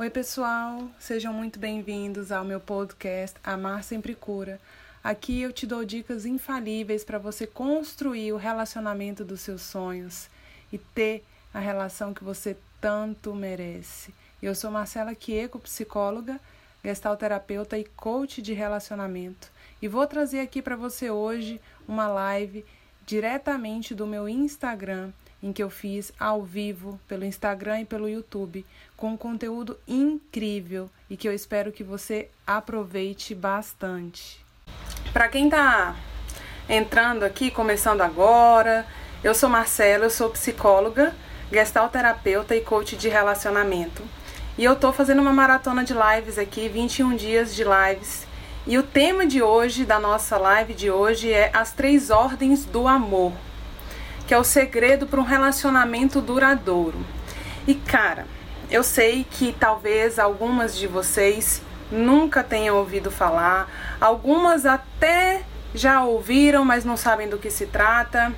Oi, pessoal, sejam muito bem-vindos ao meu podcast Amar Sempre Cura. Aqui eu te dou dicas infalíveis para você construir o relacionamento dos seus sonhos e ter a relação que você tanto merece. Eu sou Marcela Quieco, psicóloga, gestalterapeuta e coach de relacionamento, e vou trazer aqui para você hoje uma live diretamente do meu Instagram em que eu fiz ao vivo pelo Instagram e pelo YouTube, com um conteúdo incrível e que eu espero que você aproveite bastante. Para quem está entrando aqui, começando agora, eu sou Marcela, eu sou psicóloga, gestalterapeuta e coach de relacionamento. E eu tô fazendo uma maratona de lives aqui, 21 dias de lives. E o tema de hoje, da nossa live de hoje, é as três ordens do amor que é o segredo para um relacionamento duradouro. E cara, eu sei que talvez algumas de vocês nunca tenham ouvido falar, algumas até já ouviram, mas não sabem do que se trata.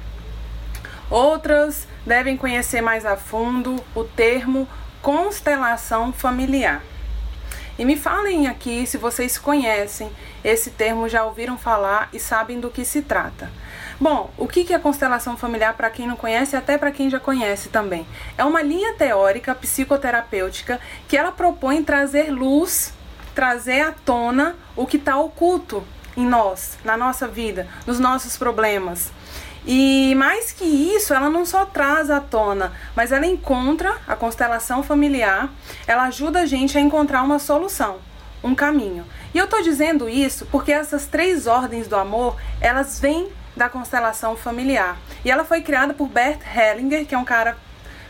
Outras devem conhecer mais a fundo o termo constelação familiar. E me falem aqui se vocês conhecem esse termo, já ouviram falar e sabem do que se trata. Bom, o que é constelação familiar para quem não conhece até para quem já conhece também? É uma linha teórica psicoterapêutica que ela propõe trazer luz, trazer à tona o que está oculto em nós, na nossa vida, nos nossos problemas. E mais que isso, ela não só traz à tona, mas ela encontra a constelação familiar, ela ajuda a gente a encontrar uma solução, um caminho. E eu estou dizendo isso porque essas três ordens do amor, elas vêm da constelação familiar. E ela foi criada por Bert Hellinger, que é um cara,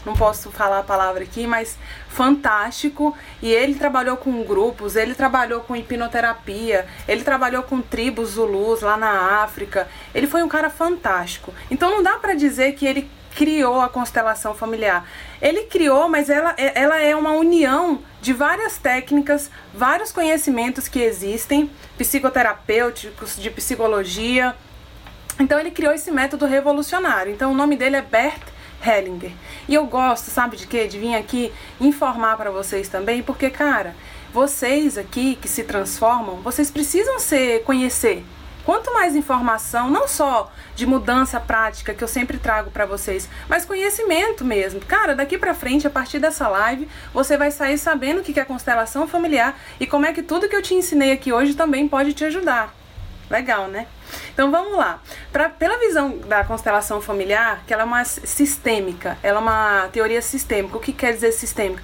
não posso falar a palavra aqui, mas fantástico. E ele trabalhou com grupos, ele trabalhou com hipnoterapia, ele trabalhou com tribos zulus lá na África. Ele foi um cara fantástico. Então não dá para dizer que ele criou a constelação familiar. Ele criou, mas ela, ela é uma união de várias técnicas, vários conhecimentos que existem, psicoterapêuticos, de psicologia, então ele criou esse método revolucionário. Então o nome dele é Bert Hellinger. E eu gosto, sabe de quê? De vir aqui informar para vocês também, porque cara, vocês aqui que se transformam, vocês precisam se conhecer. Quanto mais informação, não só de mudança prática que eu sempre trago para vocês, mas conhecimento mesmo. Cara, daqui para frente, a partir dessa live, você vai sair sabendo o que é constelação familiar e como é que tudo que eu te ensinei aqui hoje também pode te ajudar. Legal, né? Então vamos lá. Pra, pela visão da constelação familiar, que ela é uma sistêmica, ela é uma teoria sistêmica. O que quer dizer sistêmica?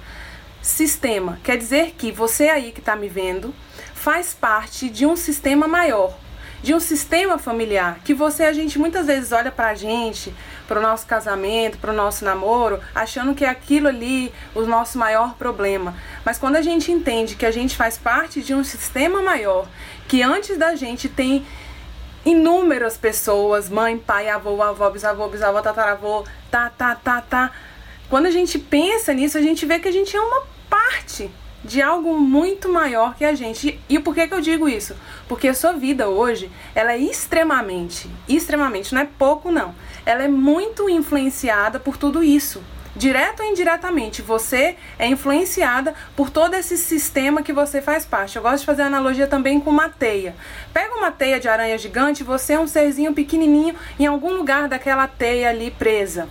Sistema quer dizer que você aí que está me vendo faz parte de um sistema maior, de um sistema familiar que você a gente muitas vezes olha para a gente, para o nosso casamento, para o nosso namoro, achando que é aquilo ali o nosso maior problema. Mas quando a gente entende que a gente faz parte de um sistema maior, que antes da gente tem inúmeras pessoas, mãe, pai, avô, avó, bisavô, bisavó, tataravô, tá, tá, tá, tá. Quando a gente pensa nisso, a gente vê que a gente é uma parte de algo muito maior que a gente. E por que, que eu digo isso? Porque a sua vida hoje, ela é extremamente, extremamente, não é pouco não. Ela é muito influenciada por tudo isso. Direto ou indiretamente, você é influenciada por todo esse sistema que você faz parte. Eu gosto de fazer analogia também com uma teia. Pega uma teia de aranha gigante, você é um serzinho pequenininho em algum lugar daquela teia ali presa.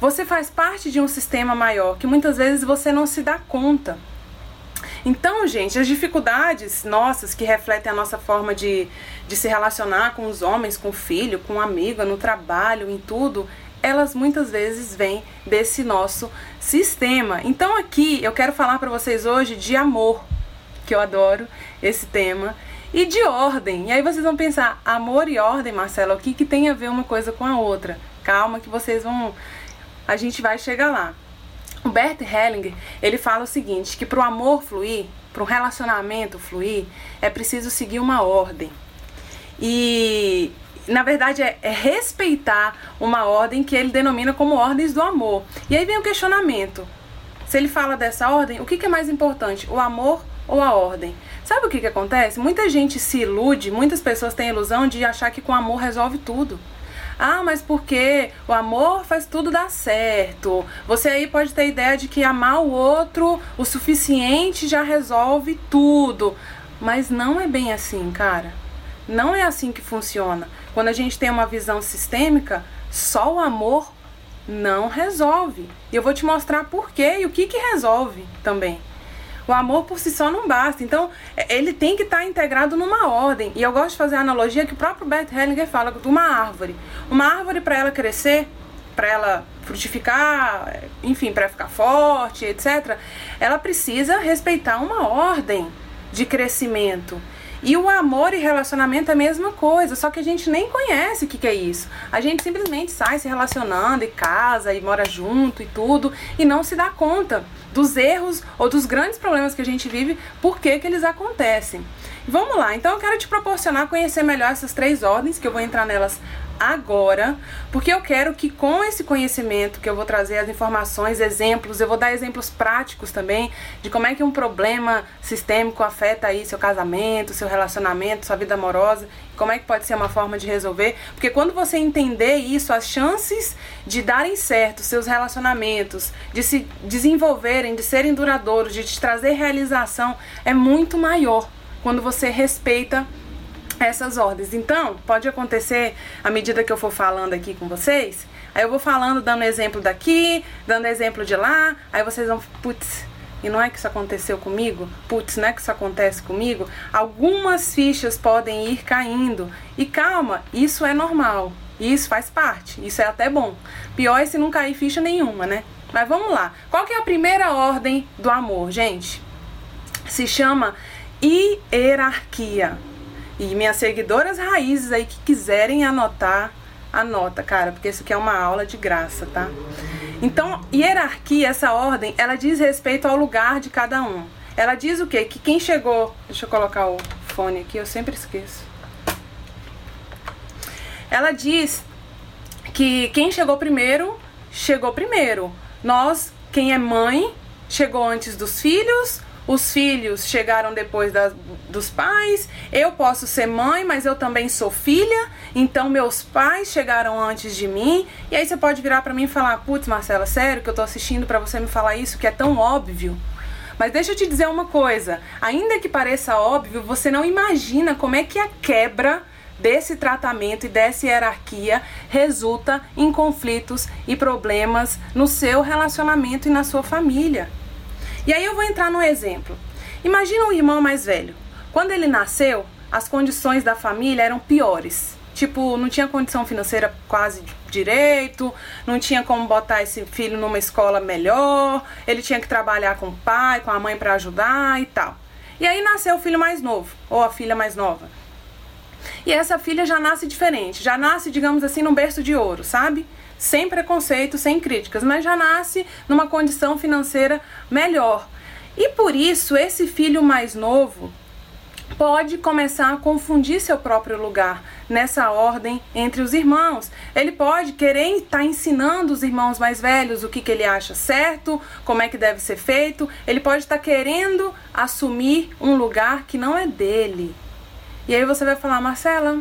Você faz parte de um sistema maior que muitas vezes você não se dá conta. Então, gente, as dificuldades nossas que refletem a nossa forma de, de se relacionar com os homens, com o filho, com o amigo, no trabalho, em tudo, elas muitas vezes vêm desse nosso sistema. Então, aqui eu quero falar para vocês hoje de amor, que eu adoro esse tema, e de ordem. E aí vocês vão pensar, amor e ordem, Marcela, o que, que tem a ver uma coisa com a outra? Calma que vocês vão. A gente vai chegar lá. O Bert Hellinger, ele fala o seguinte, que para o amor fluir, para o relacionamento fluir, é preciso seguir uma ordem. E na verdade é, é, respeitar uma ordem que ele denomina como ordens do amor. E aí vem o questionamento. Se ele fala dessa ordem, o que, que é mais importante, o amor ou a ordem? Sabe o que, que acontece? Muita gente se ilude, muitas pessoas têm a ilusão de achar que com amor resolve tudo. Ah, mas porque o amor faz tudo dar certo. Você aí pode ter a ideia de que amar o outro o suficiente já resolve tudo. Mas não é bem assim, cara. Não é assim que funciona. Quando a gente tem uma visão sistêmica, só o amor não resolve. E eu vou te mostrar por quê e o que, que resolve também. O amor por si só não basta. Então, é, ele tem que estar integrado numa ordem. E eu gosto de fazer a analogia que o próprio Bert Hellinger fala de uma árvore. Uma árvore, para ela crescer, para ela frutificar, enfim, para ficar forte, etc., ela precisa respeitar uma ordem de crescimento. E o amor e relacionamento é a mesma coisa, só que a gente nem conhece o que, que é isso. A gente simplesmente sai se relacionando e casa e mora junto e tudo e não se dá conta dos erros ou dos grandes problemas que a gente vive, por que, que eles acontecem. Vamos lá, então eu quero te proporcionar conhecer melhor essas três ordens, que eu vou entrar nelas agora, porque eu quero que com esse conhecimento que eu vou trazer as informações, exemplos, eu vou dar exemplos práticos também de como é que um problema sistêmico afeta aí seu casamento, seu relacionamento, sua vida amorosa, como é que pode ser uma forma de resolver, porque quando você entender isso, as chances de darem certo seus relacionamentos, de se desenvolverem, de serem duradouros, de te trazer realização é muito maior quando você respeita essas ordens. Então, pode acontecer à medida que eu for falando aqui com vocês, aí eu vou falando, dando exemplo daqui, dando exemplo de lá, aí vocês vão, putz, e não é que isso aconteceu comigo? Putz, não é que isso acontece comigo? Algumas fichas podem ir caindo. E calma, isso é normal. Isso faz parte. Isso é até bom. Pior é se não cair ficha nenhuma, né? Mas vamos lá. Qual que é a primeira ordem do amor, gente? Se chama hierarquia. E minhas seguidoras raízes aí que quiserem anotar, anota, cara, porque isso aqui é uma aula de graça, tá? Então, hierarquia, essa ordem, ela diz respeito ao lugar de cada um. Ela diz o quê? Que quem chegou. Deixa eu colocar o fone aqui, eu sempre esqueço. Ela diz que quem chegou primeiro, chegou primeiro. Nós, quem é mãe, chegou antes dos filhos, os filhos chegaram depois da, dos pais, eu posso ser mãe, mas eu também sou filha, então meus pais chegaram antes de mim. E aí você pode virar para mim e falar: "Putz, Marcela, sério que eu tô assistindo para você me falar isso que é tão óbvio?" Mas deixa eu te dizer uma coisa, ainda que pareça óbvio, você não imagina como é que a quebra desse tratamento e dessa hierarquia resulta em conflitos e problemas no seu relacionamento e na sua família. E aí eu vou entrar no exemplo. Imagina um irmão mais velho. Quando ele nasceu, as condições da família eram piores. Tipo, não tinha condição financeira quase direito, não tinha como botar esse filho numa escola melhor, ele tinha que trabalhar com o pai, com a mãe para ajudar e tal. E aí nasceu o filho mais novo, ou a filha mais nova. E essa filha já nasce diferente, já nasce, digamos assim, num berço de ouro, sabe? Sem preconceito, sem críticas, mas já nasce numa condição financeira melhor. E por isso, esse filho mais novo pode começar a confundir seu próprio lugar nessa ordem entre os irmãos. Ele pode querer estar ensinando os irmãos mais velhos o que, que ele acha certo, como é que deve ser feito. Ele pode estar querendo assumir um lugar que não é dele. E aí você vai falar, Marcela,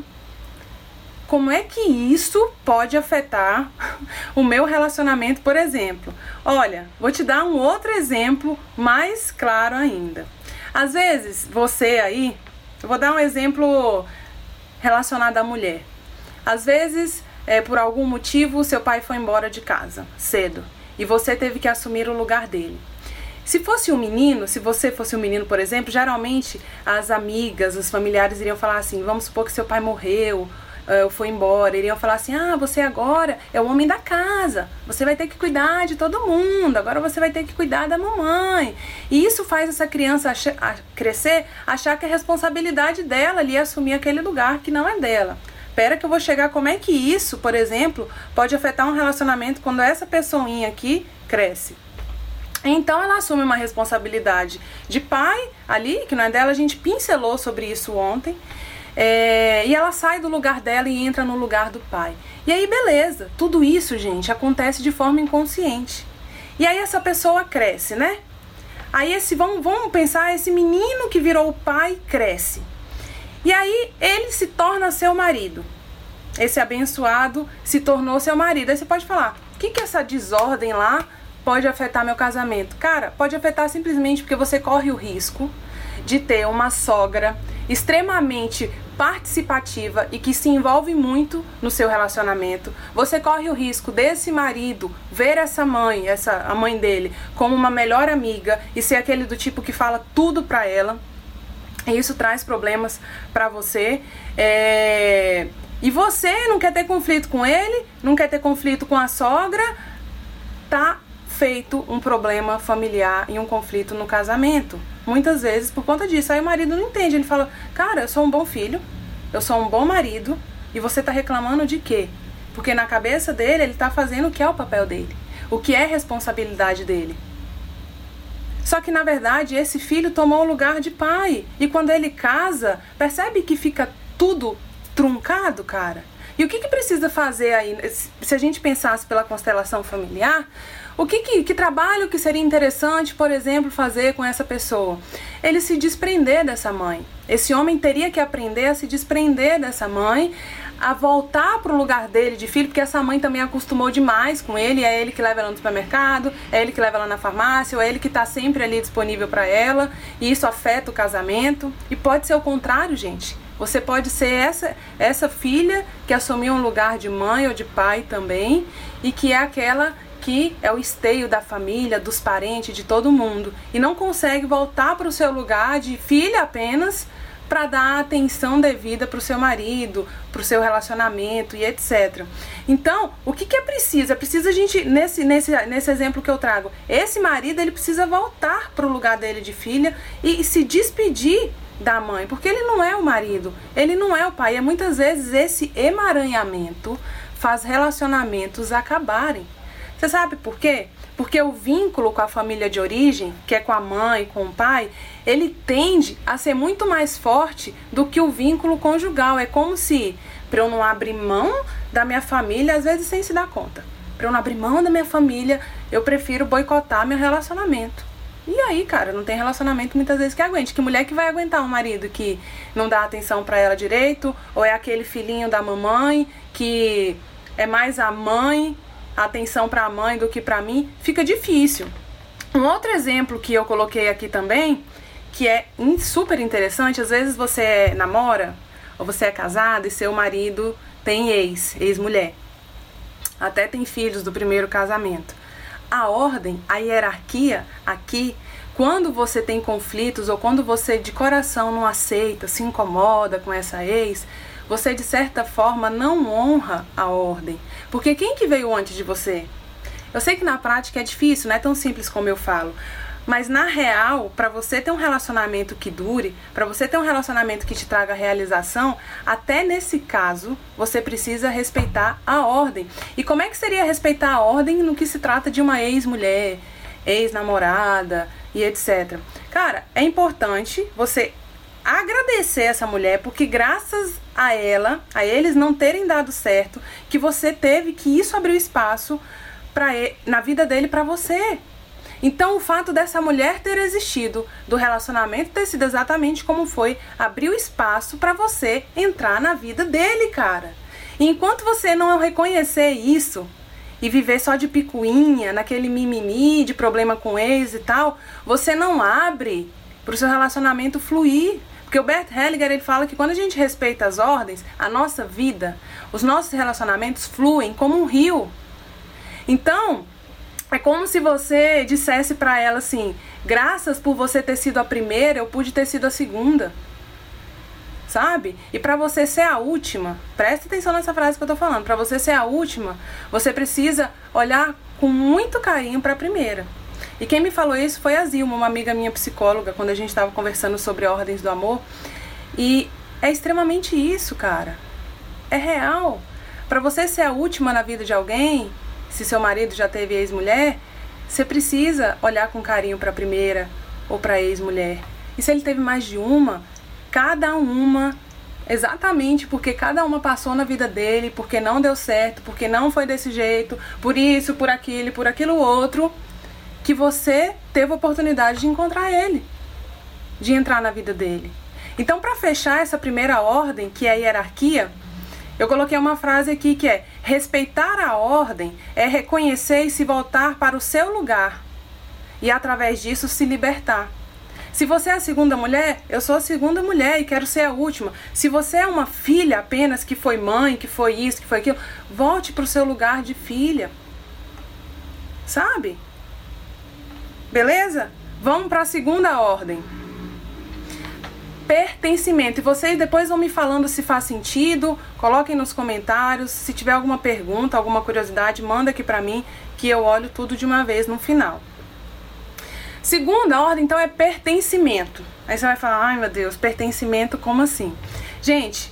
como é que isso pode afetar o meu relacionamento, por exemplo? Olha, vou te dar um outro exemplo mais claro ainda. Às vezes, você aí, eu vou dar um exemplo relacionado à mulher. Às vezes, é, por algum motivo, seu pai foi embora de casa cedo e você teve que assumir o lugar dele. Se fosse um menino, se você fosse um menino, por exemplo, geralmente as amigas, os familiares iriam falar assim: vamos supor que seu pai morreu uh, foi embora, iriam falar assim: ah, você agora é o homem da casa, você vai ter que cuidar de todo mundo, agora você vai ter que cuidar da mamãe. E isso faz essa criança a crescer, achar que é responsabilidade dela ali assumir aquele lugar que não é dela. Espera que eu vou chegar como é que isso, por exemplo, pode afetar um relacionamento quando essa pessoinha aqui cresce. Então ela assume uma responsabilidade de pai ali, que não é dela, a gente pincelou sobre isso ontem. É, e ela sai do lugar dela e entra no lugar do pai. E aí, beleza. Tudo isso, gente, acontece de forma inconsciente. E aí essa pessoa cresce, né? Aí esse vamos, vamos pensar esse menino que virou o pai cresce. E aí ele se torna seu marido. esse abençoado se tornou seu marido. Aí você pode falar: o que, que essa desordem lá pode afetar meu casamento? Cara, pode afetar simplesmente porque você corre o risco de ter uma sogra extremamente participativa e que se envolve muito no seu relacionamento, você corre o risco desse marido ver essa mãe, essa a mãe dele, como uma melhor amiga e ser aquele do tipo que fala tudo para ela. E isso traz problemas para você. É... E você não quer ter conflito com ele, não quer ter conflito com a sogra, tá feito um problema familiar e um conflito no casamento. Muitas vezes por conta disso. Aí o marido não entende. Ele fala: Cara, eu sou um bom filho, eu sou um bom marido, e você tá reclamando de quê? Porque na cabeça dele, ele tá fazendo o que é o papel dele, o que é responsabilidade dele. Só que na verdade esse filho tomou o lugar de pai. E quando ele casa, percebe que fica tudo truncado, cara. E o que, que precisa fazer aí? Se a gente pensasse pela constelação familiar, o que, que, que trabalho que seria interessante, por exemplo, fazer com essa pessoa? Ele se desprender dessa mãe. Esse homem teria que aprender a se desprender dessa mãe, a voltar para o lugar dele de filho, porque essa mãe também acostumou demais com ele, é ele que leva ela no supermercado, é ele que leva ela na farmácia, ou é ele que está sempre ali disponível para ela, e isso afeta o casamento. E pode ser o contrário, gente. Você pode ser essa, essa filha que assumiu um lugar de mãe ou de pai também, e que é aquela que é o esteio da família, dos parentes, de todo mundo, e não consegue voltar para o seu lugar de filha apenas para dar atenção devida para o seu marido, para o seu relacionamento e etc. Então, o que, que é preciso? É preciso a gente, nesse, nesse, nesse exemplo que eu trago, esse marido ele precisa voltar para o lugar dele de filha e, e se despedir da mãe, porque ele não é o marido, ele não é o pai. E muitas vezes esse emaranhamento faz relacionamentos acabarem. Você sabe por quê? Porque o vínculo com a família de origem, que é com a mãe, com o pai, ele tende a ser muito mais forte do que o vínculo conjugal. É como se, para eu não abrir mão da minha família, às vezes sem se dar conta, para eu não abrir mão da minha família, eu prefiro boicotar meu relacionamento. E aí, cara, não tem relacionamento muitas vezes que aguente. Que mulher que vai aguentar um marido que não dá atenção para ela direito, ou é aquele filhinho da mamãe que é mais a mãe atenção para a mãe do que para mim, fica difícil. Um outro exemplo que eu coloquei aqui também, que é super interessante, às vezes você namora ou você é casado e seu marido tem ex, ex-mulher. Até tem filhos do primeiro casamento. A ordem, a hierarquia aqui, quando você tem conflitos ou quando você de coração não aceita, se incomoda com essa ex, você de certa forma não honra a ordem. Porque quem que veio antes de você? Eu sei que na prática é difícil, não é tão simples como eu falo. Mas na real, para você ter um relacionamento que dure, para você ter um relacionamento que te traga realização, até nesse caso, você precisa respeitar a ordem. E como é que seria respeitar a ordem no que se trata de uma ex-mulher, ex-namorada e etc. Cara, é importante você agradecer essa mulher, porque graças a ela, a eles não terem dado certo, que você teve que isso abriu espaço para na vida dele para você. Então, o fato dessa mulher ter existido, do relacionamento ter sido exatamente como foi, abriu espaço para você entrar na vida dele, cara. E enquanto você não reconhecer isso e viver só de picuinha, naquele mimimi de problema com ex e tal, você não abre para o seu relacionamento fluir. Porque o Bert Hellinger ele fala que quando a gente respeita as ordens, a nossa vida, os nossos relacionamentos fluem como um rio. Então, é como se você dissesse para ela assim: graças por você ter sido a primeira, eu pude ter sido a segunda. Sabe? E para você ser a última, preste atenção nessa frase que eu tô falando. Para você ser a última, você precisa olhar com muito carinho para a primeira. E quem me falou isso foi a Zilma, uma amiga minha psicóloga, quando a gente estava conversando sobre ordens do amor. E é extremamente isso, cara. É real. Para você ser a última na vida de alguém, se seu marido já teve ex-mulher, você precisa olhar com carinho para a primeira ou para a ex-mulher. E se ele teve mais de uma, cada uma exatamente porque cada uma passou na vida dele, porque não deu certo, porque não foi desse jeito, por isso, por aquilo, por aquilo outro que você teve a oportunidade de encontrar ele, de entrar na vida dele. Então, para fechar essa primeira ordem, que é a hierarquia, Eu coloquei uma frase aqui que é: respeitar a ordem é reconhecer e se voltar para o seu lugar e através disso se libertar. Se você é a segunda mulher, eu sou a segunda mulher e quero ser a última. Se você é uma filha apenas que foi mãe, que foi isso, que foi aquilo, volte para o seu lugar de filha. Sabe? Beleza? Vamos para a segunda ordem. Pertencimento. E vocês depois vão me falando se faz sentido. Coloquem nos comentários. Se tiver alguma pergunta, alguma curiosidade, manda aqui para mim que eu olho tudo de uma vez no final. Segunda ordem, então, é pertencimento. Aí você vai falar, ai meu Deus, pertencimento, como assim? Gente,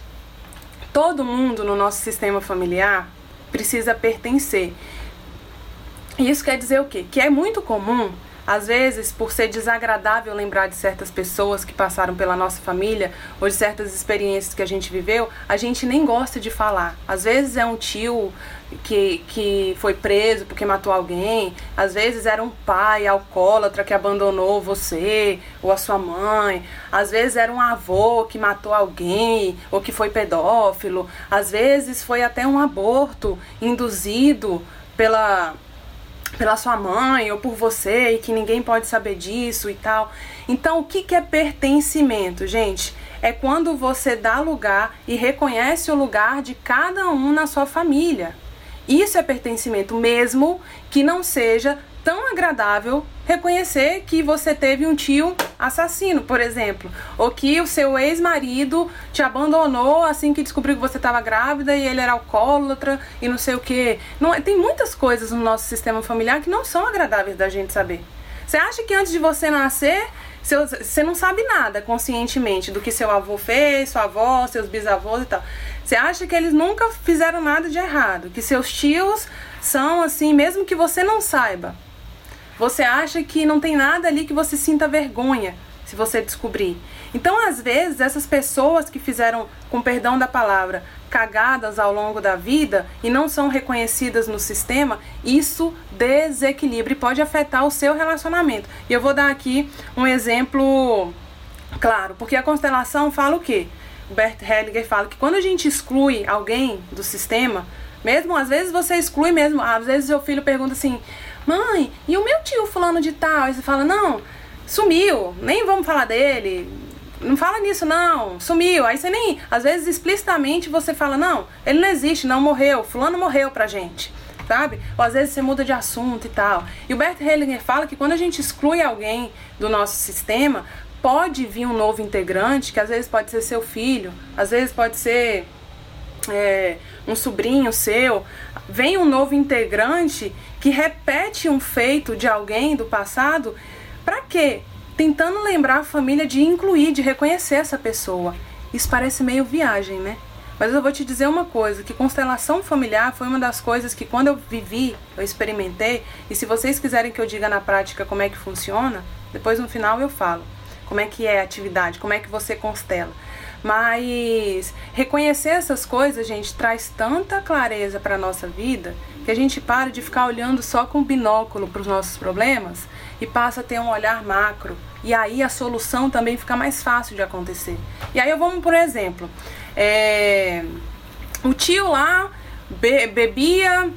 todo mundo no nosso sistema familiar precisa pertencer. E isso quer dizer o quê? Que é muito comum às vezes, por ser desagradável lembrar de certas pessoas que passaram pela nossa família ou de certas experiências que a gente viveu, a gente nem gosta de falar. Às vezes é um tio que, que foi preso porque matou alguém, às vezes era um pai alcoólatra que abandonou você ou a sua mãe, às vezes era um avô que matou alguém ou que foi pedófilo, às vezes foi até um aborto induzido pela pela sua mãe ou por você e que ninguém pode saber disso e tal. Então, o que, que é pertencimento, gente? É quando você dá lugar e reconhece o lugar de cada um na sua família. Isso é pertencimento, mesmo que não seja tão agradável reconhecer que você teve um tio assassino, por exemplo, ou que o seu ex-marido te abandonou assim que descobriu que você estava grávida e ele era alcoólatra e não sei o que. Não, é, tem muitas coisas no nosso sistema familiar que não são agradáveis da gente saber. Você acha que antes de você nascer você não sabe nada conscientemente do que seu avô fez, sua avó, seus bisavós e tal. Você acha que eles nunca fizeram nada de errado, que seus tios são assim, mesmo que você não saiba. Você acha que não tem nada ali que você sinta vergonha se você descobrir. Então, às vezes, essas pessoas que fizeram, com perdão da palavra, cagadas ao longo da vida e não são reconhecidas no sistema, isso desequilibra e pode afetar o seu relacionamento. E eu vou dar aqui um exemplo claro, porque a constelação fala o quê? O Bert Hellinger fala que quando a gente exclui alguém do sistema, mesmo às vezes você exclui mesmo, às vezes seu filho pergunta assim: mãe, e o meu tio fulano de tal? Aí você fala, não, sumiu, nem vamos falar dele, não fala nisso não, sumiu. Aí você nem, às vezes explicitamente você fala, não, ele não existe, não morreu, fulano morreu pra gente. Sabe? Ou às vezes você muda de assunto e tal. E o Bert Hellinger fala que quando a gente exclui alguém do nosso sistema, pode vir um novo integrante, que às vezes pode ser seu filho, às vezes pode ser é, um sobrinho seu, vem um novo integrante que repete um feito de alguém do passado, para quê? Tentando lembrar a família de incluir, de reconhecer essa pessoa. Isso parece meio viagem, né? Mas eu vou te dizer uma coisa, que constelação familiar foi uma das coisas que quando eu vivi, eu experimentei, e se vocês quiserem que eu diga na prática como é que funciona, depois no final eu falo. Como é que é a atividade, como é que você constela. Mas reconhecer essas coisas, gente, traz tanta clareza para nossa vida que a gente para de ficar olhando só com binóculo para os nossos problemas e passa a ter um olhar macro. E aí a solução também fica mais fácil de acontecer. E aí eu vamos por exemplo, é, o tio lá be bebia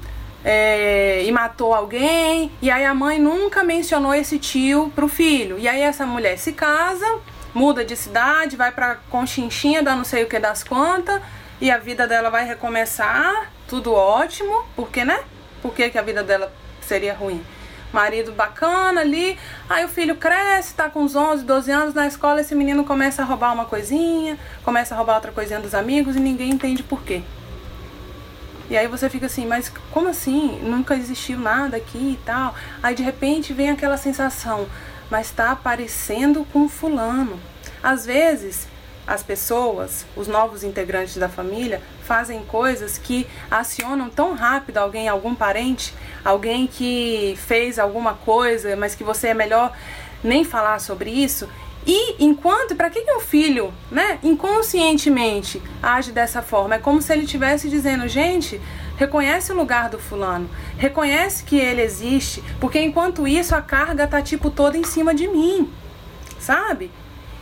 é, e matou alguém, e aí a mãe nunca mencionou esse tio pro filho. E aí essa mulher se casa muda de cidade, vai pra Conchinchinha, dá não sei o que das contas, e a vida dela vai recomeçar, tudo ótimo, porque, né? Por que, que a vida dela seria ruim? Marido bacana ali, aí o filho cresce, tá com uns 11, 12 anos na escola, esse menino começa a roubar uma coisinha, começa a roubar outra coisinha dos amigos e ninguém entende por quê. E aí você fica assim, mas como assim? Nunca existiu nada aqui e tal. Aí de repente vem aquela sensação, mas está aparecendo com fulano. Às vezes, as pessoas, os novos integrantes da família, fazem coisas que acionam tão rápido alguém, algum parente, alguém que fez alguma coisa, mas que você é melhor nem falar sobre isso. E enquanto, para que, que um filho, né, inconscientemente age dessa forma? É como se ele estivesse dizendo, gente, reconhece o lugar do fulano, reconhece que ele existe, porque enquanto isso a carga tá tipo toda em cima de mim, sabe?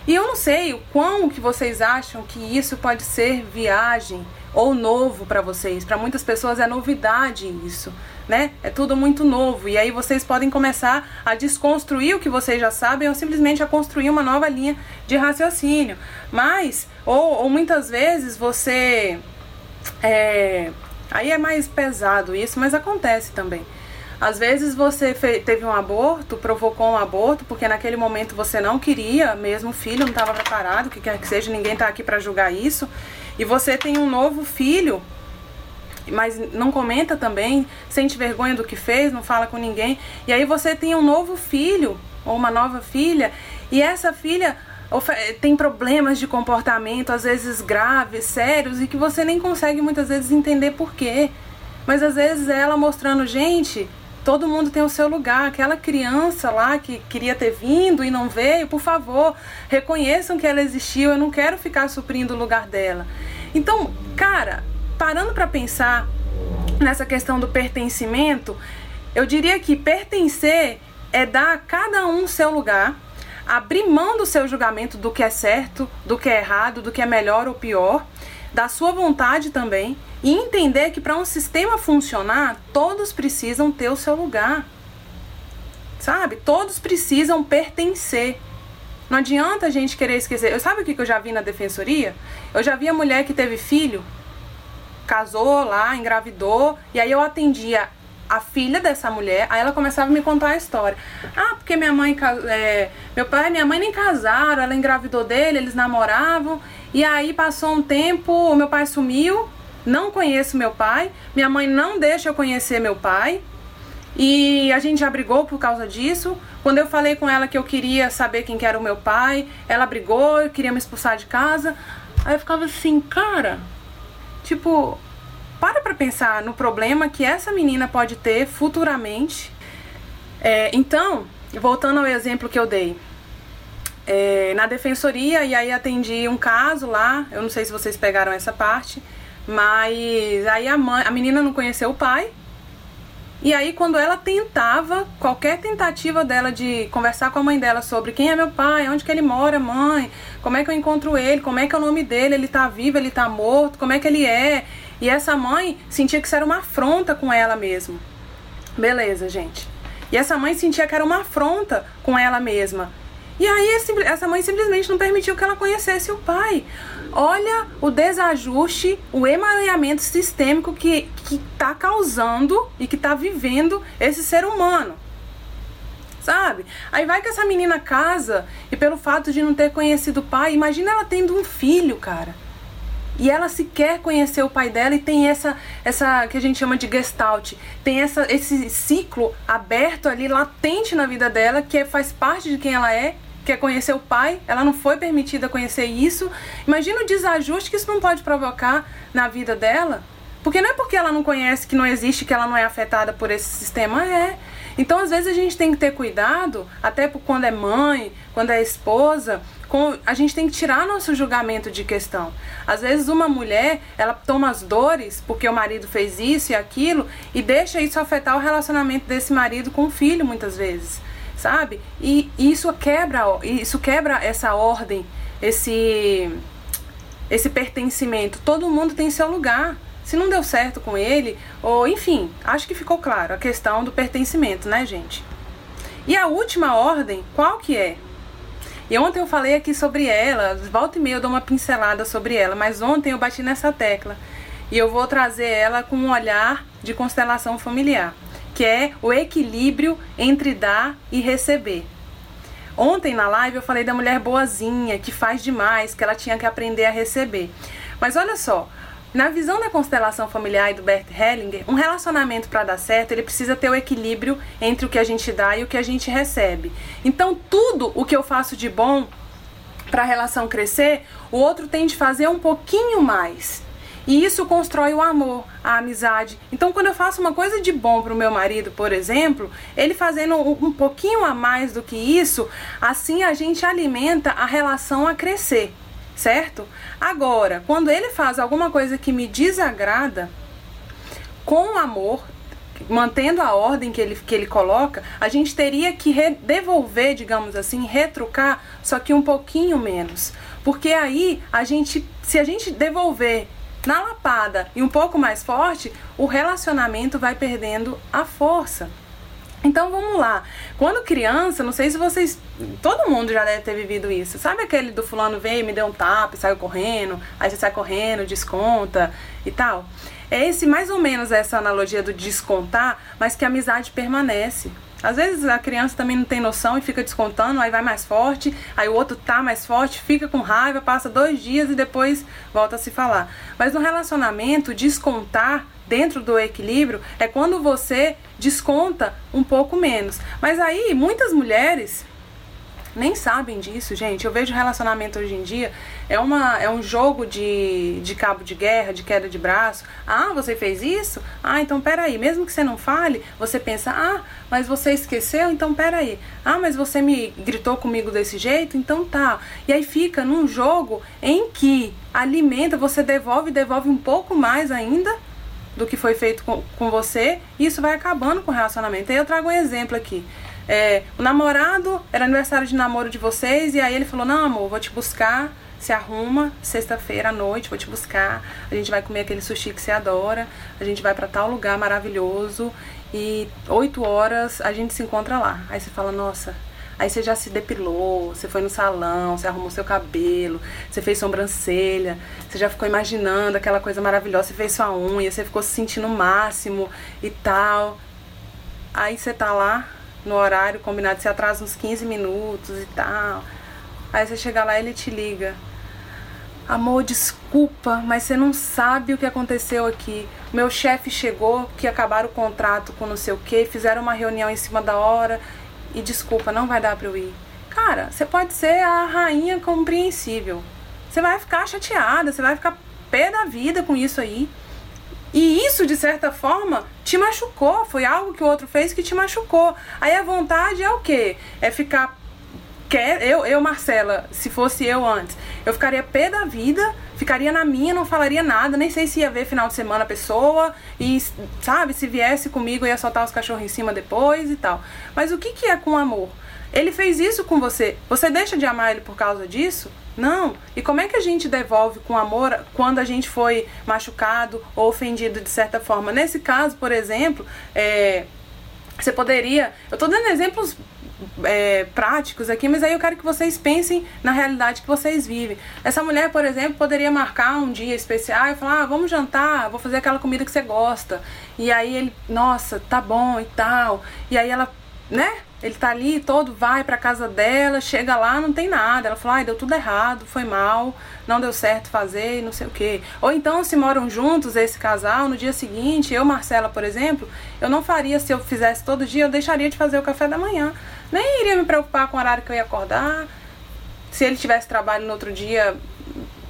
E eu não sei o quão que vocês acham que isso pode ser viagem ou novo para vocês. Para muitas pessoas é novidade isso, né? É tudo muito novo. E aí vocês podem começar a desconstruir o que vocês já sabem ou simplesmente a construir uma nova linha de raciocínio. Mas, ou, ou muitas vezes você. É, aí é mais pesado isso, mas acontece também. Às vezes você teve um aborto, provocou um aborto, porque naquele momento você não queria, mesmo o filho não estava preparado, que quer que seja, ninguém está aqui para julgar isso. E você tem um novo filho, mas não comenta também, sente vergonha do que fez, não fala com ninguém. E aí você tem um novo filho ou uma nova filha, e essa filha tem problemas de comportamento, às vezes graves, sérios, e que você nem consegue muitas vezes entender por quê. Mas às vezes ela mostrando, gente, todo mundo tem o seu lugar. Aquela criança lá que queria ter vindo e não veio, por favor, reconheçam que ela existiu. Eu não quero ficar suprindo o lugar dela. Então, cara, parando para pensar nessa questão do pertencimento, eu diria que pertencer é dar a cada um seu lugar, abrir mão do seu julgamento do que é certo, do que é errado, do que é melhor ou pior, da sua vontade também e entender que para um sistema funcionar, todos precisam ter o seu lugar. Sabe? Todos precisam pertencer. Não adianta a gente querer esquecer. Eu sabe o que eu já vi na defensoria? Eu já vi a mulher que teve filho, casou lá, engravidou, e aí eu atendia a filha dessa mulher, aí ela começava a me contar a história. Ah, porque minha mãe, é, meu pai e minha mãe nem casaram, ela engravidou dele, eles namoravam, e aí passou um tempo, o meu pai sumiu, não conheço meu pai, minha mãe não deixa eu conhecer meu pai. E a gente já brigou por causa disso. Quando eu falei com ela que eu queria saber quem que era o meu pai, ela brigou, queria me expulsar de casa. Aí eu ficava assim, cara, tipo, para pra pensar no problema que essa menina pode ter futuramente. É, então, voltando ao exemplo que eu dei, é, na defensoria, e aí atendi um caso lá, eu não sei se vocês pegaram essa parte mas aí a mãe, a menina não conheceu o pai. E aí quando ela tentava, qualquer tentativa dela de conversar com a mãe dela sobre quem é meu pai, onde que ele mora, mãe, como é que eu encontro ele, como é que é o nome dele, ele tá vivo, ele tá morto, como é que ele é. E essa mãe sentia que isso era uma afronta com ela mesmo. Beleza, gente. E essa mãe sentia que era uma afronta com ela mesma. E aí essa mãe simplesmente não permitiu que ela conhecesse o pai. Olha o desajuste, o emaranhamento sistêmico que está causando e que está vivendo esse ser humano. Sabe? Aí vai que essa menina casa e pelo fato de não ter conhecido o pai, imagina ela tendo um filho, cara. E ela sequer conheceu o pai dela e tem essa essa que a gente chama de gestalt, tem essa esse ciclo aberto ali latente na vida dela que é, faz parte de quem ela é quer conhecer o pai, ela não foi permitida conhecer isso. Imagina o desajuste que isso não pode provocar na vida dela. Porque não é porque ela não conhece que não existe que ela não é afetada por esse sistema, é. Então, às vezes, a gente tem que ter cuidado, até quando é mãe, quando é esposa, com, a gente tem que tirar nosso julgamento de questão. Às vezes, uma mulher, ela toma as dores porque o marido fez isso e aquilo e deixa isso afetar o relacionamento desse marido com o filho, muitas vezes sabe? E, isso quebra, isso quebra essa ordem, esse esse pertencimento. Todo mundo tem seu lugar. Se não deu certo com ele, ou enfim, acho que ficou claro a questão do pertencimento, né, gente? E a última ordem, qual que é? E ontem eu falei aqui sobre ela, volta e meia eu dou uma pincelada sobre ela, mas ontem eu bati nessa tecla. E eu vou trazer ela com um olhar de constelação familiar que é o equilíbrio entre dar e receber. Ontem na live eu falei da mulher boazinha, que faz demais, que ela tinha que aprender a receber. Mas olha só, na visão da constelação familiar e do Bert Hellinger, um relacionamento para dar certo, ele precisa ter o equilíbrio entre o que a gente dá e o que a gente recebe. Então, tudo o que eu faço de bom para a relação crescer, o outro tem de fazer um pouquinho mais. E isso constrói o amor, a amizade. Então, quando eu faço uma coisa de bom para o meu marido, por exemplo, ele fazendo um, um pouquinho a mais do que isso, assim a gente alimenta a relação a crescer, certo? Agora, quando ele faz alguma coisa que me desagrada, com amor, mantendo a ordem que ele, que ele coloca, a gente teria que devolver, digamos assim, retrucar, só que um pouquinho menos. Porque aí a gente, se a gente devolver na lapada e um pouco mais forte, o relacionamento vai perdendo a força. Então vamos lá. Quando criança, não sei se vocês. Todo mundo já deve ter vivido isso. Sabe aquele do fulano veio, me deu um tapa e saiu correndo, aí você sai correndo, desconta e tal? É esse mais ou menos essa analogia do descontar, mas que a amizade permanece. Às vezes a criança também não tem noção e fica descontando, aí vai mais forte, aí o outro tá mais forte, fica com raiva, passa dois dias e depois volta a se falar. Mas no relacionamento, descontar dentro do equilíbrio é quando você desconta um pouco menos. Mas aí muitas mulheres nem sabem disso, gente. Eu vejo relacionamento hoje em dia é, uma, é um jogo de, de cabo de guerra, de queda de braço. Ah, você fez isso? Ah, então peraí. Mesmo que você não fale, você pensa, ah, mas você esqueceu? Então peraí. Ah, mas você me gritou comigo desse jeito? Então tá. E aí fica num jogo em que alimenta, você devolve, devolve um pouco mais ainda do que foi feito com, com você, e isso vai acabando com o relacionamento. Aí eu trago um exemplo aqui. É, o namorado era aniversário de namoro de vocês, e aí ele falou: Não, amor, vou te buscar. Se arruma, sexta-feira à noite, vou te buscar. A gente vai comer aquele sushi que você adora. A gente vai para tal lugar maravilhoso. E oito horas a gente se encontra lá. Aí você fala: Nossa, Aí você já se depilou, você foi no salão, você arrumou seu cabelo, você fez sobrancelha, você já ficou imaginando aquela coisa maravilhosa, você fez sua unha, você ficou se sentindo o máximo e tal. Aí você tá lá no horário combinado, você atrasa uns 15 minutos e tal. Aí você chega lá e ele te liga. Amor, desculpa, mas você não sabe o que aconteceu aqui. Meu chefe chegou, que acabaram o contrato com não sei o que, fizeram uma reunião em cima da hora e desculpa, não vai dar pra eu ir. Cara, você pode ser a rainha compreensível. Você vai ficar chateada, você vai ficar pé da vida com isso aí. E isso, de certa forma, te machucou. Foi algo que o outro fez que te machucou. Aí a vontade é o quê? É ficar. Quer, eu, eu, Marcela, se fosse eu antes, eu ficaria pé da vida, ficaria na minha, não falaria nada, nem sei se ia ver final de semana a pessoa, e sabe, se viesse comigo ia soltar os cachorros em cima depois e tal. Mas o que, que é com amor? Ele fez isso com você. Você deixa de amar ele por causa disso? Não. E como é que a gente devolve com amor quando a gente foi machucado ou ofendido de certa forma? Nesse caso, por exemplo, é, você poderia. Eu estou dando exemplos é, práticos aqui, mas aí eu quero que vocês pensem na realidade que vocês vivem. Essa mulher, por exemplo, poderia marcar um dia especial e falar: ah, vamos jantar, vou fazer aquela comida que você gosta. E aí ele, nossa, tá bom e tal. E aí ela, né? Ele tá ali todo, vai pra casa dela, chega lá, não tem nada. Ela fala, ai, deu tudo errado, foi mal, não deu certo fazer, não sei o quê. Ou então, se moram juntos esse casal, no dia seguinte, eu, Marcela, por exemplo, eu não faria se eu fizesse todo dia, eu deixaria de fazer o café da manhã. Nem iria me preocupar com o horário que eu ia acordar. Se ele tivesse trabalho no outro dia,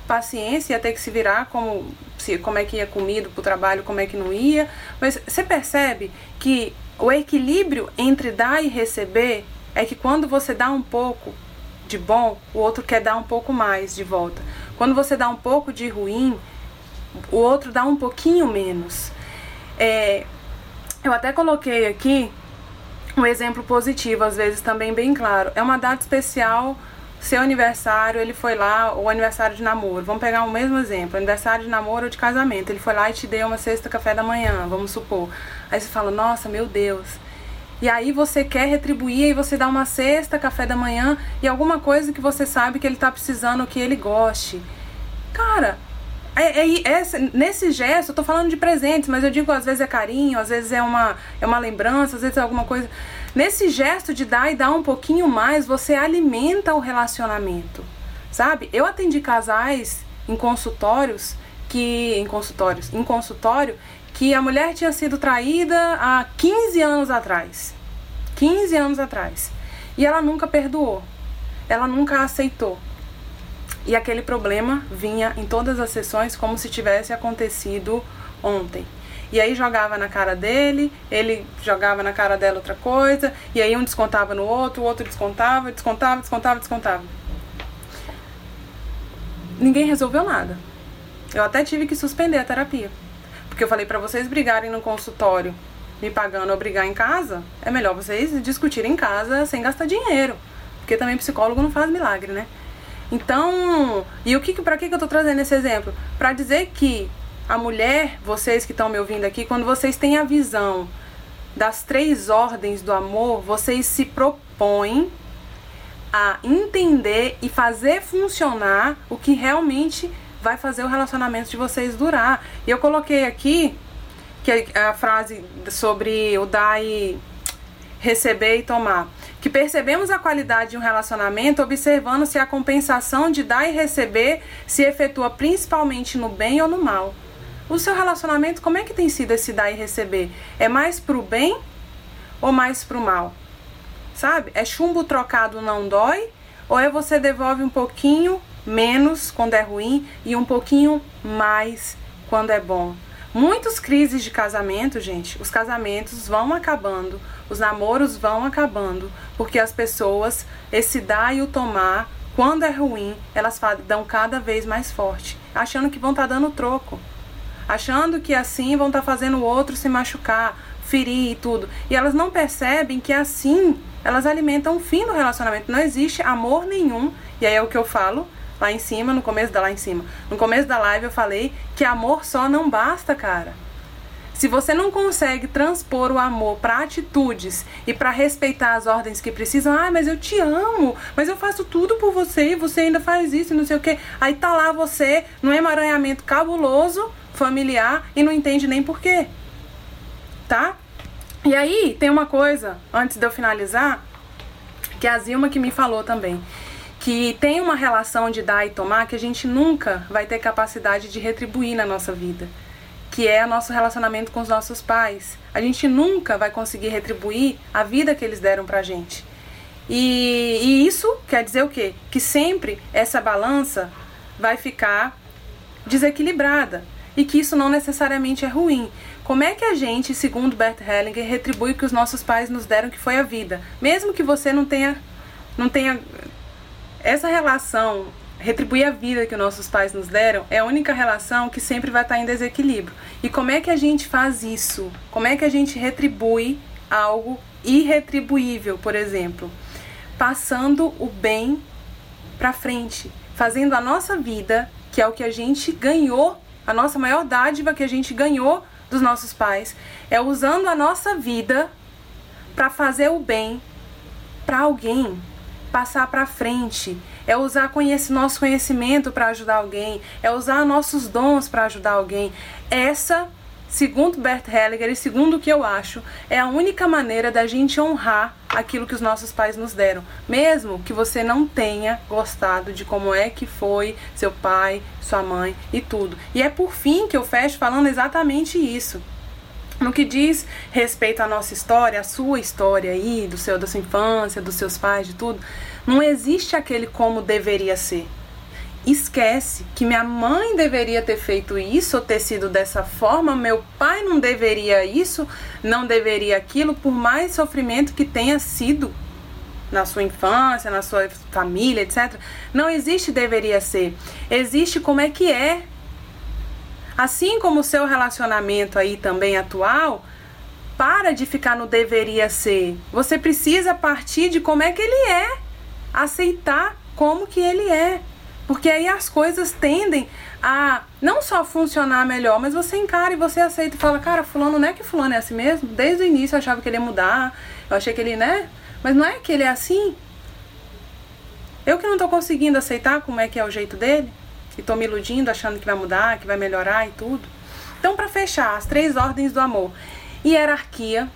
paciência, ia ter que se virar como, se, como é que ia comido pro trabalho, como é que não ia. Mas você percebe que o equilíbrio entre dar e receber é que quando você dá um pouco de bom, o outro quer dar um pouco mais de volta. Quando você dá um pouco de ruim, o outro dá um pouquinho menos. É, eu até coloquei aqui um exemplo positivo, às vezes também bem claro. É uma data especial seu aniversário, ele foi lá, o aniversário de namoro, vamos pegar o mesmo exemplo, aniversário de namoro ou de casamento, ele foi lá e te deu uma cesta café da manhã, vamos supor. Aí você fala, nossa, meu Deus. E aí você quer retribuir e você dá uma cesta café da manhã e alguma coisa que você sabe que ele tá precisando, que ele goste. Cara, é, é, é, nesse gesto, eu tô falando de presentes, mas eu digo às vezes é carinho, às vezes é uma, é uma lembrança, às vezes é alguma coisa. Nesse gesto de dar e dar um pouquinho mais, você alimenta o relacionamento, sabe? Eu atendi casais em consultórios que em consultórios, em consultório que a mulher tinha sido traída há 15 anos atrás. 15 anos atrás. E ela nunca perdoou. Ela nunca aceitou. E aquele problema vinha em todas as sessões como se tivesse acontecido ontem. E aí jogava na cara dele, ele jogava na cara dela outra coisa, e aí um descontava no outro, o outro descontava, descontava, descontava, descontava. Ninguém resolveu nada. Eu até tive que suspender a terapia. Porque eu falei para vocês brigarem no consultório me pagando ou brigar em casa, é melhor vocês discutirem em casa sem gastar dinheiro. Porque também psicólogo não faz milagre, né? Então, e o que para que, eu tô trazendo esse exemplo? Para dizer que a mulher, vocês que estão me ouvindo aqui, quando vocês têm a visão das três ordens do amor, vocês se propõem a entender e fazer funcionar o que realmente vai fazer o relacionamento de vocês durar. E eu coloquei aqui que a frase sobre o dar e receber e tomar. Que percebemos a qualidade de um relacionamento observando se a compensação de dar e receber se efetua principalmente no bem ou no mal. O seu relacionamento, como é que tem sido esse dar e receber? É mais pro bem ou mais pro mal? Sabe? É chumbo trocado não dói? Ou é você devolve um pouquinho menos quando é ruim e um pouquinho mais quando é bom? Muitas crises de casamento, gente, os casamentos vão acabando, os namoros vão acabando, porque as pessoas, esse dar e o tomar, quando é ruim, elas dão cada vez mais forte, achando que vão estar tá dando troco, achando que assim vão estar tá fazendo o outro se machucar, ferir e tudo. E elas não percebem que assim elas alimentam o fim do relacionamento. Não existe amor nenhum. E aí é o que eu falo lá em cima, no começo da lá em cima. No começo da live eu falei que amor só não basta, cara. Se você não consegue transpor o amor para atitudes e para respeitar as ordens que precisam, ah, mas eu te amo, mas eu faço tudo por você e você ainda faz isso e não sei o que. Aí tá lá você num emaranhamento cabuloso, familiar e não entende nem por quê. Tá? E aí, tem uma coisa, antes de eu finalizar, que a Zilma que me falou também. Que tem uma relação de dar e tomar que a gente nunca vai ter capacidade de retribuir na nossa vida. Que é nosso relacionamento com os nossos pais. A gente nunca vai conseguir retribuir a vida que eles deram pra gente. E, e isso quer dizer o quê? Que sempre essa balança vai ficar desequilibrada e que isso não necessariamente é ruim. Como é que a gente, segundo Bert Hellinger, retribui o que os nossos pais nos deram, que foi a vida? Mesmo que você não tenha, não tenha essa relação, retribuir a vida que os nossos pais nos deram, é a única relação que sempre vai estar em desequilíbrio. E como é que a gente faz isso? Como é que a gente retribui algo irretribuível, por exemplo? Passando o bem para frente, fazendo a nossa vida, que é o que a gente ganhou a nossa maior dádiva que a gente ganhou dos nossos pais é usando a nossa vida para fazer o bem para alguém, passar para frente, é usar conhece, nosso conhecimento para ajudar alguém, é usar nossos dons para ajudar alguém. Essa segundo Bert Hellinger e segundo o que eu acho, é a única maneira da gente honrar aquilo que os nossos pais nos deram, mesmo que você não tenha gostado de como é que foi seu pai, sua mãe e tudo. E é por fim que eu fecho falando exatamente isso. No que diz respeito à nossa história, a sua história aí, do seu da sua infância, dos seus pais, de tudo, não existe aquele como deveria ser esquece que minha mãe deveria ter feito isso ou ter sido dessa forma, meu pai não deveria isso, não deveria aquilo, por mais sofrimento que tenha sido na sua infância, na sua família, etc. Não existe deveria ser. Existe como é que é. Assim como o seu relacionamento aí também atual, para de ficar no deveria ser. Você precisa partir de como é que ele é. Aceitar como que ele é. Porque aí as coisas tendem a não só funcionar melhor, mas você encara e você aceita e fala, cara, fulano não é que fulano é assim mesmo? Desde o início eu achava que ele ia mudar, eu achei que ele, né? Mas não é que ele é assim. Eu que não tô conseguindo aceitar como é que é o jeito dele, e tô me iludindo, achando que vai mudar, que vai melhorar e tudo. Então, para fechar, as três ordens do amor. Hierarquia,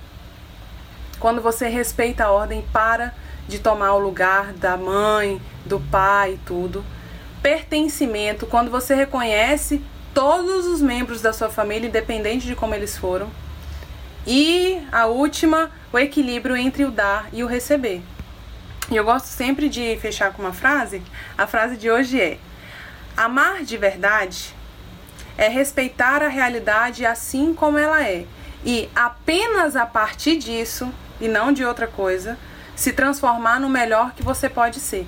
quando você respeita a ordem, para de tomar o lugar da mãe, do pai e tudo pertencimento, quando você reconhece todos os membros da sua família, independente de como eles foram. E a última, o equilíbrio entre o dar e o receber. E eu gosto sempre de fechar com uma frase. A frase de hoje é: Amar de verdade é respeitar a realidade assim como ela é. E apenas a partir disso, e não de outra coisa, se transformar no melhor que você pode ser.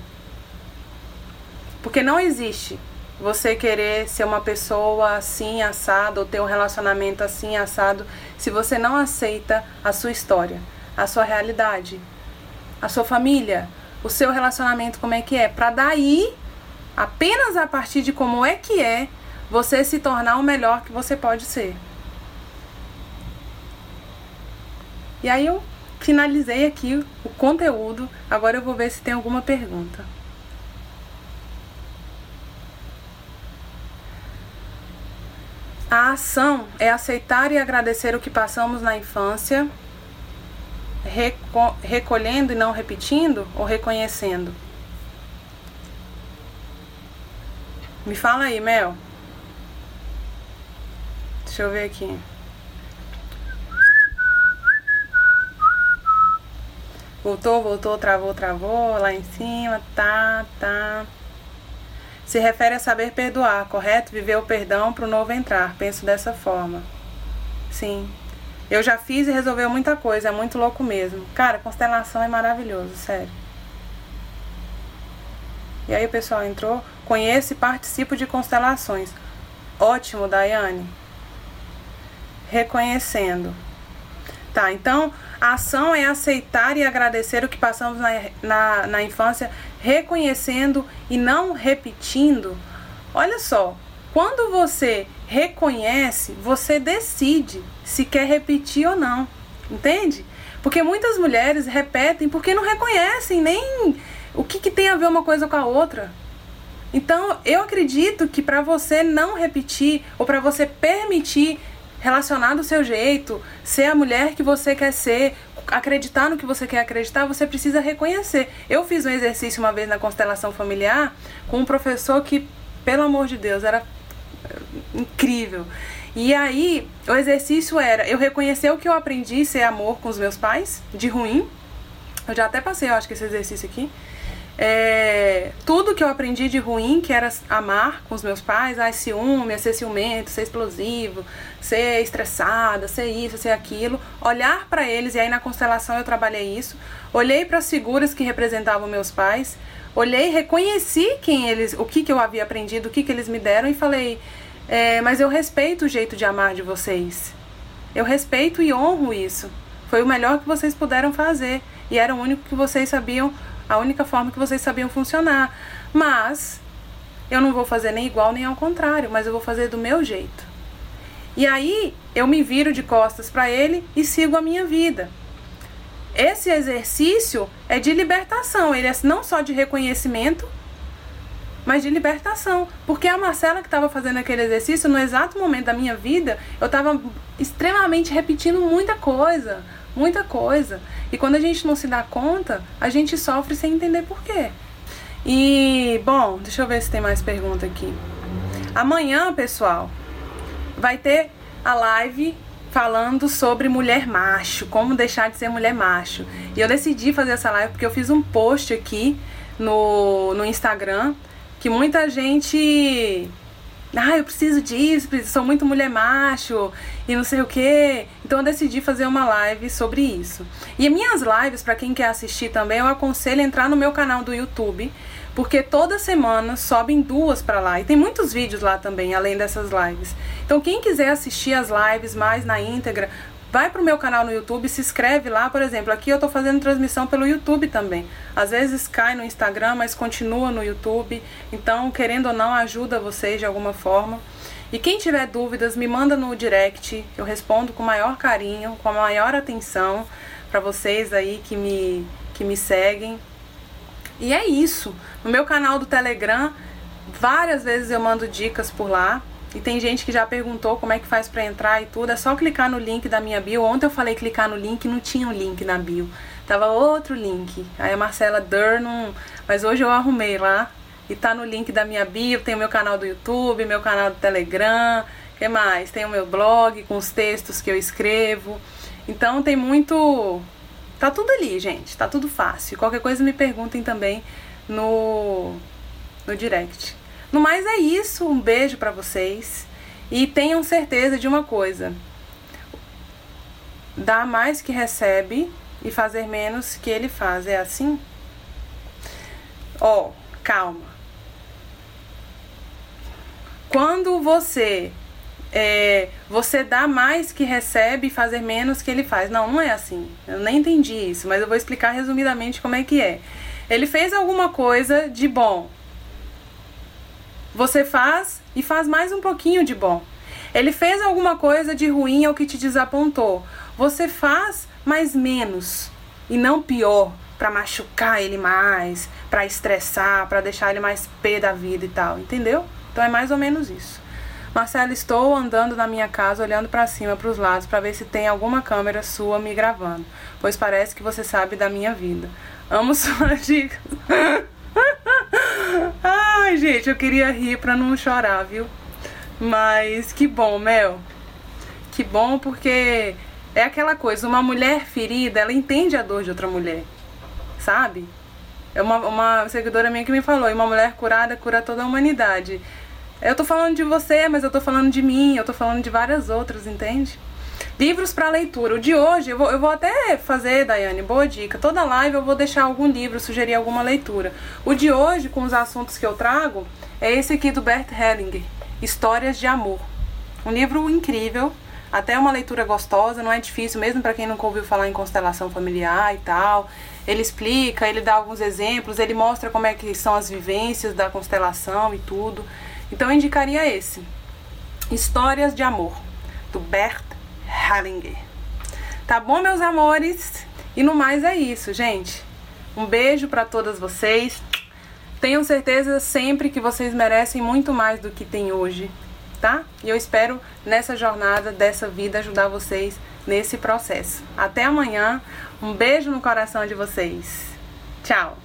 Porque não existe você querer ser uma pessoa assim assado ou ter um relacionamento assim assado se você não aceita a sua história, a sua realidade, a sua família, o seu relacionamento como é que é, para daí apenas a partir de como é que é você se tornar o melhor que você pode ser. E aí eu finalizei aqui o conteúdo. Agora eu vou ver se tem alguma pergunta. A ação é aceitar e agradecer o que passamos na infância, reco recolhendo e não repetindo ou reconhecendo? Me fala aí, Mel. Deixa eu ver aqui. Voltou, voltou, travou, travou, lá em cima, tá, tá. Se refere a saber perdoar, correto? Viver o perdão para o novo entrar. Penso dessa forma. Sim. Eu já fiz e resolveu muita coisa, é muito louco mesmo. Cara, constelação é maravilhoso, sério. E aí o pessoal entrou. Conheço e participo de constelações. Ótimo, Daiane. Reconhecendo. Tá, então a ação é aceitar e agradecer o que passamos na, na, na infância, reconhecendo e não repetindo. Olha só, quando você reconhece, você decide se quer repetir ou não. Entende? Porque muitas mulheres repetem porque não reconhecem nem o que, que tem a ver uma coisa com a outra. Então, eu acredito que para você não repetir ou para você permitir relacionar do seu jeito, ser a mulher que você quer ser, acreditar no que você quer acreditar, você precisa reconhecer. Eu fiz um exercício uma vez na constelação familiar com um professor que, pelo amor de Deus, era eh, incrível. E aí, o exercício era eu reconhecer o que eu aprendi ser amor com os meus pais, de ruim. Eu já até passei, eu acho que esse exercício aqui. É, tudo que eu aprendi de ruim, que era amar com os meus pais, ah, ciúme, ser ciumento, ser explosivo, ser estressada, ser isso, ser aquilo, olhar para eles, e aí na constelação eu trabalhei isso, olhei para as figuras que representavam meus pais, olhei, reconheci quem eles, o que, que eu havia aprendido, o que, que eles me deram e falei, é, mas eu respeito o jeito de amar de vocês. Eu respeito e honro isso. Foi o melhor que vocês puderam fazer. E era o único que vocês sabiam a única forma que vocês sabiam funcionar. Mas eu não vou fazer nem igual nem ao contrário, mas eu vou fazer do meu jeito. E aí eu me viro de costas para ele e sigo a minha vida. Esse exercício é de libertação, ele é não só de reconhecimento, mas de libertação. Porque a Marcela que estava fazendo aquele exercício, no exato momento da minha vida, eu estava extremamente repetindo muita coisa, muita coisa. E quando a gente não se dá conta, a gente sofre sem entender por quê. E, bom, deixa eu ver se tem mais pergunta aqui. Amanhã, pessoal, vai ter a live falando sobre mulher macho, como deixar de ser mulher macho. E eu decidi fazer essa live porque eu fiz um post aqui no, no Instagram que muita gente ah, eu preciso disso, sou muito mulher macho e não sei o que. Então eu decidi fazer uma live sobre isso. E minhas lives, para quem quer assistir também, eu aconselho entrar no meu canal do YouTube, porque toda semana sobem duas para lá. E tem muitos vídeos lá também, além dessas lives. Então quem quiser assistir as lives mais na íntegra, vai pro meu canal no YouTube, se inscreve lá, por exemplo, aqui eu tô fazendo transmissão pelo YouTube também. Às vezes cai no Instagram, mas continua no YouTube. Então, querendo ou não, ajuda vocês de alguma forma. E quem tiver dúvidas, me manda no direct, eu respondo com o maior carinho, com a maior atenção para vocês aí que me que me seguem. E é isso. No meu canal do Telegram, várias vezes eu mando dicas por lá. E tem gente que já perguntou como é que faz para entrar e tudo. É só clicar no link da minha bio. Ontem eu falei clicar no link, não tinha um link na bio. Tava outro link. Aí a Marcela Dur não... Mas hoje eu arrumei lá. E tá no link da minha bio. Tem o meu canal do YouTube, meu canal do Telegram. que mais? Tem o meu blog com os textos que eu escrevo. Então tem muito... Tá tudo ali, gente. Tá tudo fácil. Qualquer coisa me perguntem também no, no direct. No mais é isso, um beijo para vocês e tenham certeza de uma coisa: dar mais que recebe e fazer menos que ele faz. É assim? Ó, oh, calma. quando você é, você dá mais que recebe e fazer menos que ele faz. Não, não é assim. Eu nem entendi isso, mas eu vou explicar resumidamente como é que é. Ele fez alguma coisa de bom. Você faz e faz mais um pouquinho de bom. Ele fez alguma coisa de ruim ao que te desapontou. Você faz, mas menos e não pior, para machucar ele mais, para estressar, para deixar ele mais pé da vida e tal, entendeu? Então é mais ou menos isso. Marcelo, estou andando na minha casa olhando para cima, para os lados, para ver se tem alguma câmera sua me gravando, pois parece que você sabe da minha vida. Amo suas dicas. Ai, gente, eu queria rir para não chorar, viu? Mas que bom, Mel. Que bom porque é aquela coisa, uma mulher ferida, ela entende a dor de outra mulher, sabe? É uma, uma seguidora minha que me falou, e uma mulher curada cura toda a humanidade. Eu tô falando de você, mas eu tô falando de mim, eu tô falando de várias outras, entende? Livros para leitura. O de hoje, eu vou, eu vou até fazer, Daiane, boa dica. Toda live eu vou deixar algum livro, sugerir alguma leitura. O de hoje, com os assuntos que eu trago, é esse aqui do Bert Hellinger, Histórias de Amor. Um livro incrível, até uma leitura gostosa, não é difícil, mesmo para quem nunca ouviu falar em constelação familiar e tal. Ele explica, ele dá alguns exemplos, ele mostra como é que são as vivências da constelação e tudo. Então eu indicaria esse. Histórias de Amor, do Bert Hellinger. Tá bom, meus amores? E no mais é isso, gente. Um beijo para todas vocês. Tenham certeza sempre que vocês merecem muito mais do que tem hoje, tá? E eu espero nessa jornada dessa vida ajudar vocês nesse processo. Até amanhã. Um beijo no coração de vocês. Tchau.